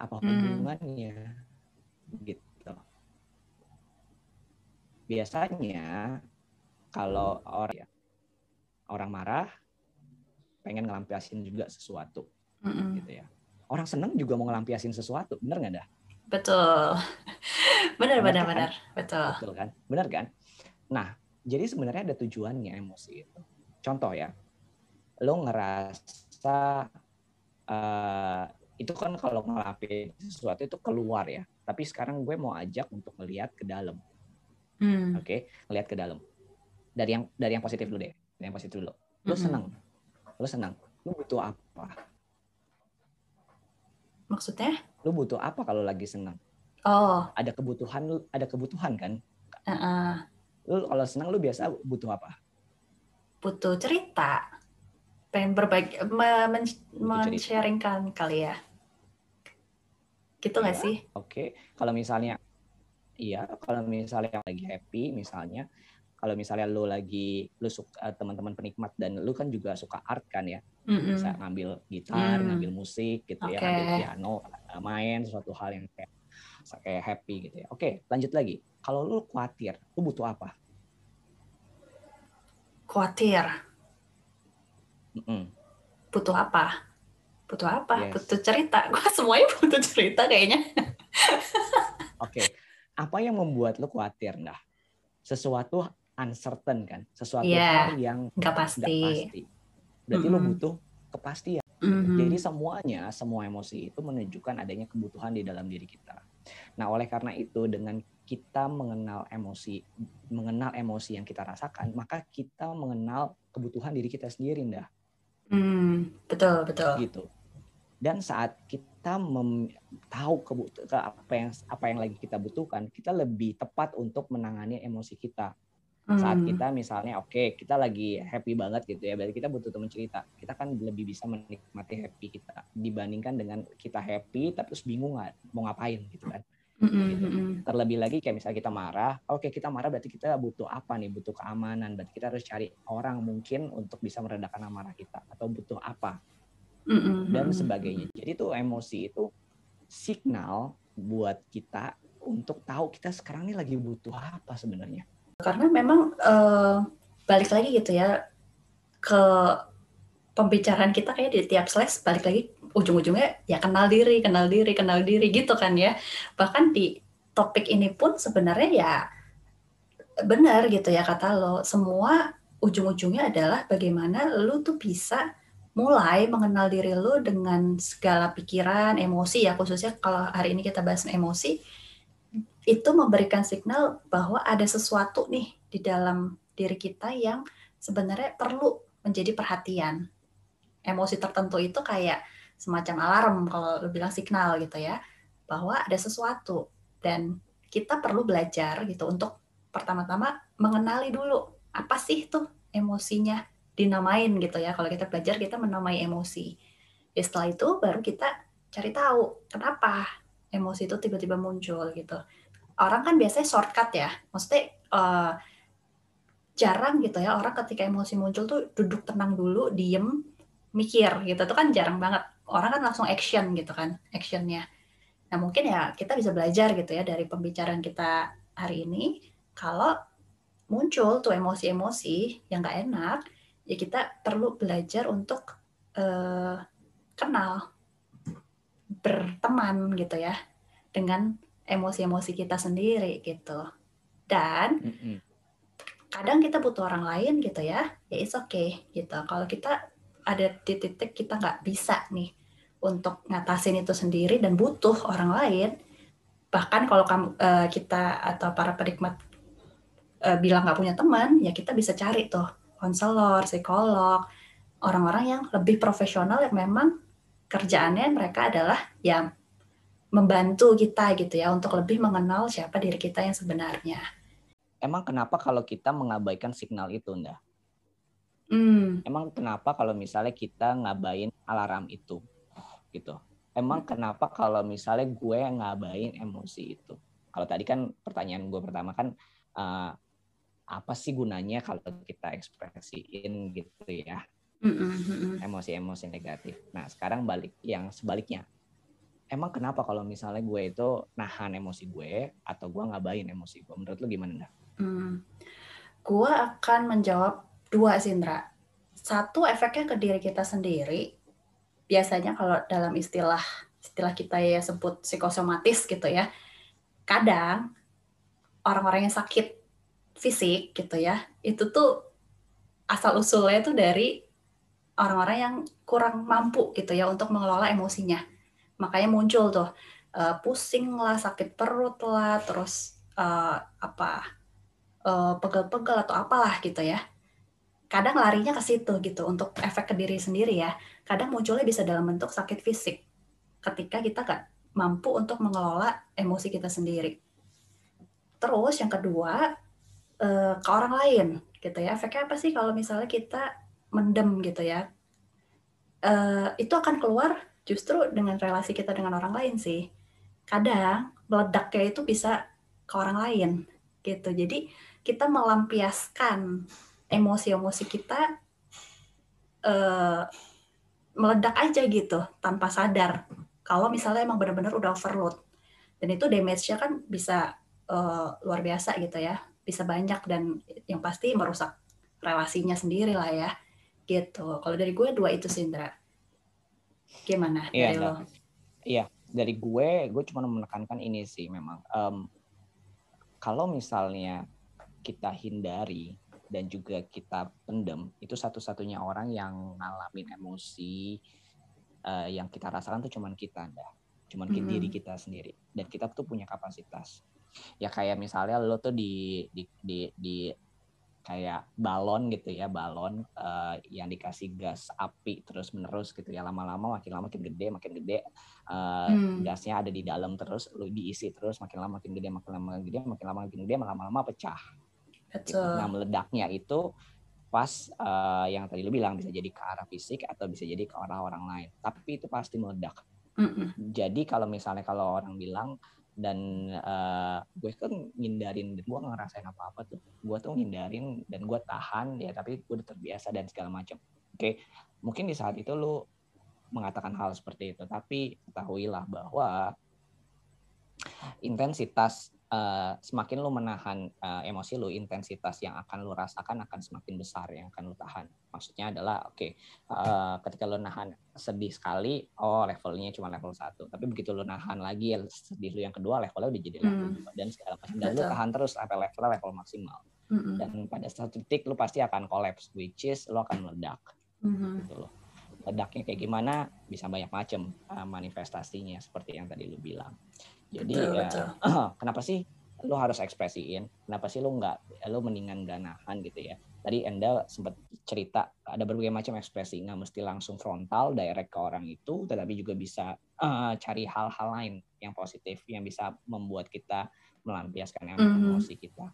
Apa hmm. hubungannya? Hmm. Gitu. Biasanya kalau orang ya, orang marah pengen ngelampiasin juga sesuatu, hmm. gitu ya. Orang seneng juga mau ngelampiasin sesuatu, bener nggak dah? Betul. benar, benar, kan? benar. Betul. Betul kan? Benar kan? Nah, jadi sebenarnya ada tujuannya emosi itu. Contoh ya, lo ngerasa uh, itu kan kalau ngelapin sesuatu itu keluar ya. Tapi sekarang gue mau ajak untuk melihat ke dalam. Hmm. Oke, okay? lihat ke dalam. Dari yang dari yang positif dulu deh. Dari yang positif dulu. Lo hmm. senang. Lo senang. Lo butuh apa? Maksudnya? Lu butuh apa kalau lagi senang? Oh. Ada kebutuhan lu, ada kebutuhan kan? Uh -uh. Lu kalau senang lu biasa butuh apa? Butuh cerita. Pengen berbagi, men, men-sharingkan kali ya. Gitu nggak ya, sih? Oke. Okay. Kalau misalnya Iya, kalau misalnya lagi happy, misalnya kalau misalnya lu lagi lu suka teman-teman penikmat dan lu kan juga suka art kan ya mm-hmm. bisa ngambil gitar mm. ngambil musik gitu okay. ya ngambil piano eh, main sesuatu hal yang kayak kayak happy gitu ya oke lanjut lagi kalau lu khawatir lu butuh apa khawatir mm-hmm. butuh apa butuh apa yes. butuh cerita gua semuanya butuh cerita kayaknya oke okay. apa yang membuat lu khawatir nah sesuatu uncertain kan, sesuatu yeah, hal yang nggak pasti. Gak pasti. Berarti mm -hmm. lo butuh kepastian. Mm -hmm. Jadi semuanya, semua emosi itu menunjukkan adanya kebutuhan di dalam diri kita. Nah, oleh karena itu dengan kita mengenal emosi, mengenal emosi yang kita rasakan, maka kita mengenal kebutuhan diri kita sendiri, ndah. Mm, betul, betul. Gitu. Dan saat kita mem tahu kebut ke apa yang apa yang lagi kita butuhkan, kita lebih tepat untuk menangani emosi kita saat hmm. kita misalnya oke okay, kita lagi happy banget gitu ya berarti kita butuh teman cerita kita kan lebih bisa menikmati happy kita dibandingkan dengan kita happy tapi terus bingung nggak mau ngapain gitu kan mm-hmm. gitu. terlebih lagi kayak misalnya kita marah oke okay, kita marah berarti kita butuh apa nih butuh keamanan berarti kita harus cari orang mungkin untuk bisa meredakan amarah kita atau butuh apa mm-hmm. dan sebagainya jadi tuh emosi itu signal buat kita untuk tahu kita sekarang ini lagi butuh apa sebenarnya karena memang uh, balik lagi gitu ya ke pembicaraan kita kayak di tiap slash balik lagi ujung-ujungnya ya kenal diri, kenal diri, kenal diri gitu kan ya. Bahkan di topik ini pun sebenarnya ya benar gitu ya kata lo. Semua ujung-ujungnya adalah bagaimana lo tuh bisa mulai mengenal diri lo dengan segala pikiran, emosi ya khususnya kalau hari ini kita bahas emosi itu memberikan signal bahwa ada sesuatu nih di dalam diri kita yang sebenarnya perlu menjadi perhatian. Emosi tertentu itu kayak semacam alarm kalau lu bilang signal gitu ya. bahwa ada sesuatu dan kita perlu belajar gitu untuk pertama-tama mengenali dulu apa sih tuh emosinya dinamain gitu ya. Kalau kita belajar kita menamai emosi. Ya, setelah itu baru kita cari tahu kenapa emosi itu tiba-tiba muncul gitu. Orang kan biasanya shortcut ya. Maksudnya uh, jarang gitu ya orang ketika emosi muncul tuh duduk tenang dulu, diem, mikir gitu. Itu kan jarang banget. Orang kan langsung action gitu kan, actionnya. Nah mungkin ya kita bisa belajar gitu ya dari pembicaraan kita hari ini. Kalau muncul tuh emosi-emosi yang nggak enak, ya kita perlu belajar untuk uh, kenal, berteman gitu ya dengan emosi-emosi kita sendiri gitu. Dan kadang kita butuh orang lain gitu ya, ya it's okay gitu. Kalau kita ada di titik kita nggak bisa nih untuk ngatasin itu sendiri dan butuh orang lain, bahkan kalau kamu uh, kita atau para penikmat uh, bilang nggak punya teman, ya kita bisa cari tuh konselor, psikolog, orang-orang yang lebih profesional yang memang kerjaannya mereka adalah yang membantu kita gitu ya untuk lebih mengenal siapa diri kita yang sebenarnya. Emang kenapa kalau kita mengabaikan signal itu, Nda? Hmm. Emang kenapa kalau misalnya kita ngabain alarm itu, gitu? Emang kenapa kalau misalnya gue ngabain emosi itu? Kalau tadi kan pertanyaan gue pertama kan uh, apa sih gunanya kalau kita ekspresiin gitu ya emosi-emosi negatif. Nah sekarang balik yang sebaliknya, emang kenapa kalau misalnya gue itu nahan emosi gue atau gue ngabain emosi gue? Menurut lo gimana? Hmm. Gue akan menjawab dua sih Indra. Satu efeknya ke diri kita sendiri. Biasanya kalau dalam istilah istilah kita ya sebut psikosomatis gitu ya. Kadang orang-orang yang sakit fisik gitu ya, itu tuh asal usulnya tuh dari orang-orang yang kurang mampu gitu ya untuk mengelola emosinya. Makanya muncul tuh uh, pusing lah, sakit perut lah, terus uh, apa uh, pegel-pegel atau apalah gitu ya. Kadang larinya ke situ gitu untuk efek ke diri sendiri ya. Kadang munculnya bisa dalam bentuk sakit fisik ketika kita gak mampu untuk mengelola emosi kita sendiri. Terus yang kedua uh, ke orang lain gitu ya. Efeknya apa sih kalau misalnya kita mendem gitu ya. Uh, itu akan keluar justru dengan relasi kita dengan orang lain sih. Kadang meledaknya itu bisa ke orang lain gitu. Jadi kita melampiaskan emosi-emosi kita uh, meledak aja gitu tanpa sadar. Kalau misalnya emang benar-benar udah overload dan itu damage-nya kan bisa uh, luar biasa gitu ya bisa banyak dan yang pasti merusak relasinya sendiri lah ya gitu kalau dari gue dua itu Sindra gimana? Iya, dari lo? Iya dari gue gue cuma menekankan ini sih memang um, kalau misalnya kita hindari dan juga kita pendem itu satu-satunya orang yang ngalamin emosi uh, yang kita rasakan tuh cuman kita dah cuman mm -hmm. diri kita sendiri. Dan kita tuh punya kapasitas. Ya kayak misalnya lo tuh di di di, di kayak balon gitu ya balon uh, yang dikasih gas api terus menerus gitu ya lama-lama makin lama makin gede makin gede uh, hmm. gasnya ada di dalam terus lo diisi terus makin lama makin gede makin lama makin gede makin lama makin gede lama-lama pecah Betul. Gitu. nah meledaknya itu pas uh, yang tadi lo bilang bisa jadi ke arah fisik atau bisa jadi ke arah orang lain tapi itu pasti meledak mm -mm. jadi kalau misalnya kalau orang bilang dan uh, gue kan ngindarin dan gue ngerasain apa-apa tuh gue tuh ngindarin dan gue tahan ya tapi gue udah terbiasa dan segala macam oke okay. mungkin di saat itu lo mengatakan hal seperti itu tapi ketahuilah bahwa intensitas uh, semakin lu menahan uh, emosi lu, intensitas yang akan lu rasakan akan semakin besar yang akan lu tahan. Maksudnya adalah oke, okay, uh, ketika lu nahan sedih sekali, oh levelnya cuma level satu. Tapi begitu lu nahan lagi sedih lu yang kedua, levelnya udah jadi level hmm. dan segala macam. Dan Betul. lu tahan terus sampai levelnya level maksimal. Mm-hmm. Dan pada satu titik lu pasti akan collapse, which is lu akan meledak. Mm-hmm. Gitu loh. Ledaknya kayak gimana? Bisa banyak macam uh, manifestasinya seperti yang tadi lu bilang. Jadi betul, ya betul. kenapa sih lo harus ekspresiin? Kenapa sih lo nggak lo mendingan gak nahan gitu ya? Tadi Enda sempat cerita ada berbagai macam ekspresi nggak mesti langsung frontal direct ke orang itu tetapi juga bisa uh, cari hal-hal lain yang positif yang bisa membuat kita melampiaskan emosi mm -hmm. kita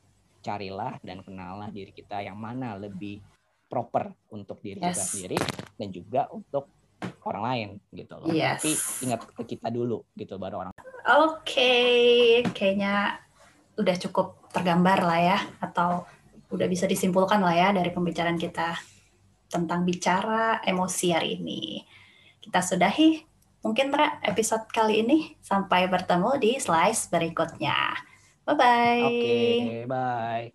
carilah dan kenallah diri kita yang mana lebih proper untuk diri yes. kita sendiri dan juga untuk orang lain gitu loh. Yes. Tapi ingat ke kita dulu gitu baru orang. Oke, okay. kayaknya udah cukup tergambar lah ya atau udah bisa disimpulkan lah ya dari pembicaraan kita tentang bicara emosi hari ini. Kita sudahi mungkin Ra episode kali ini sampai bertemu di slice berikutnya. Bye bye. Oke, okay, bye.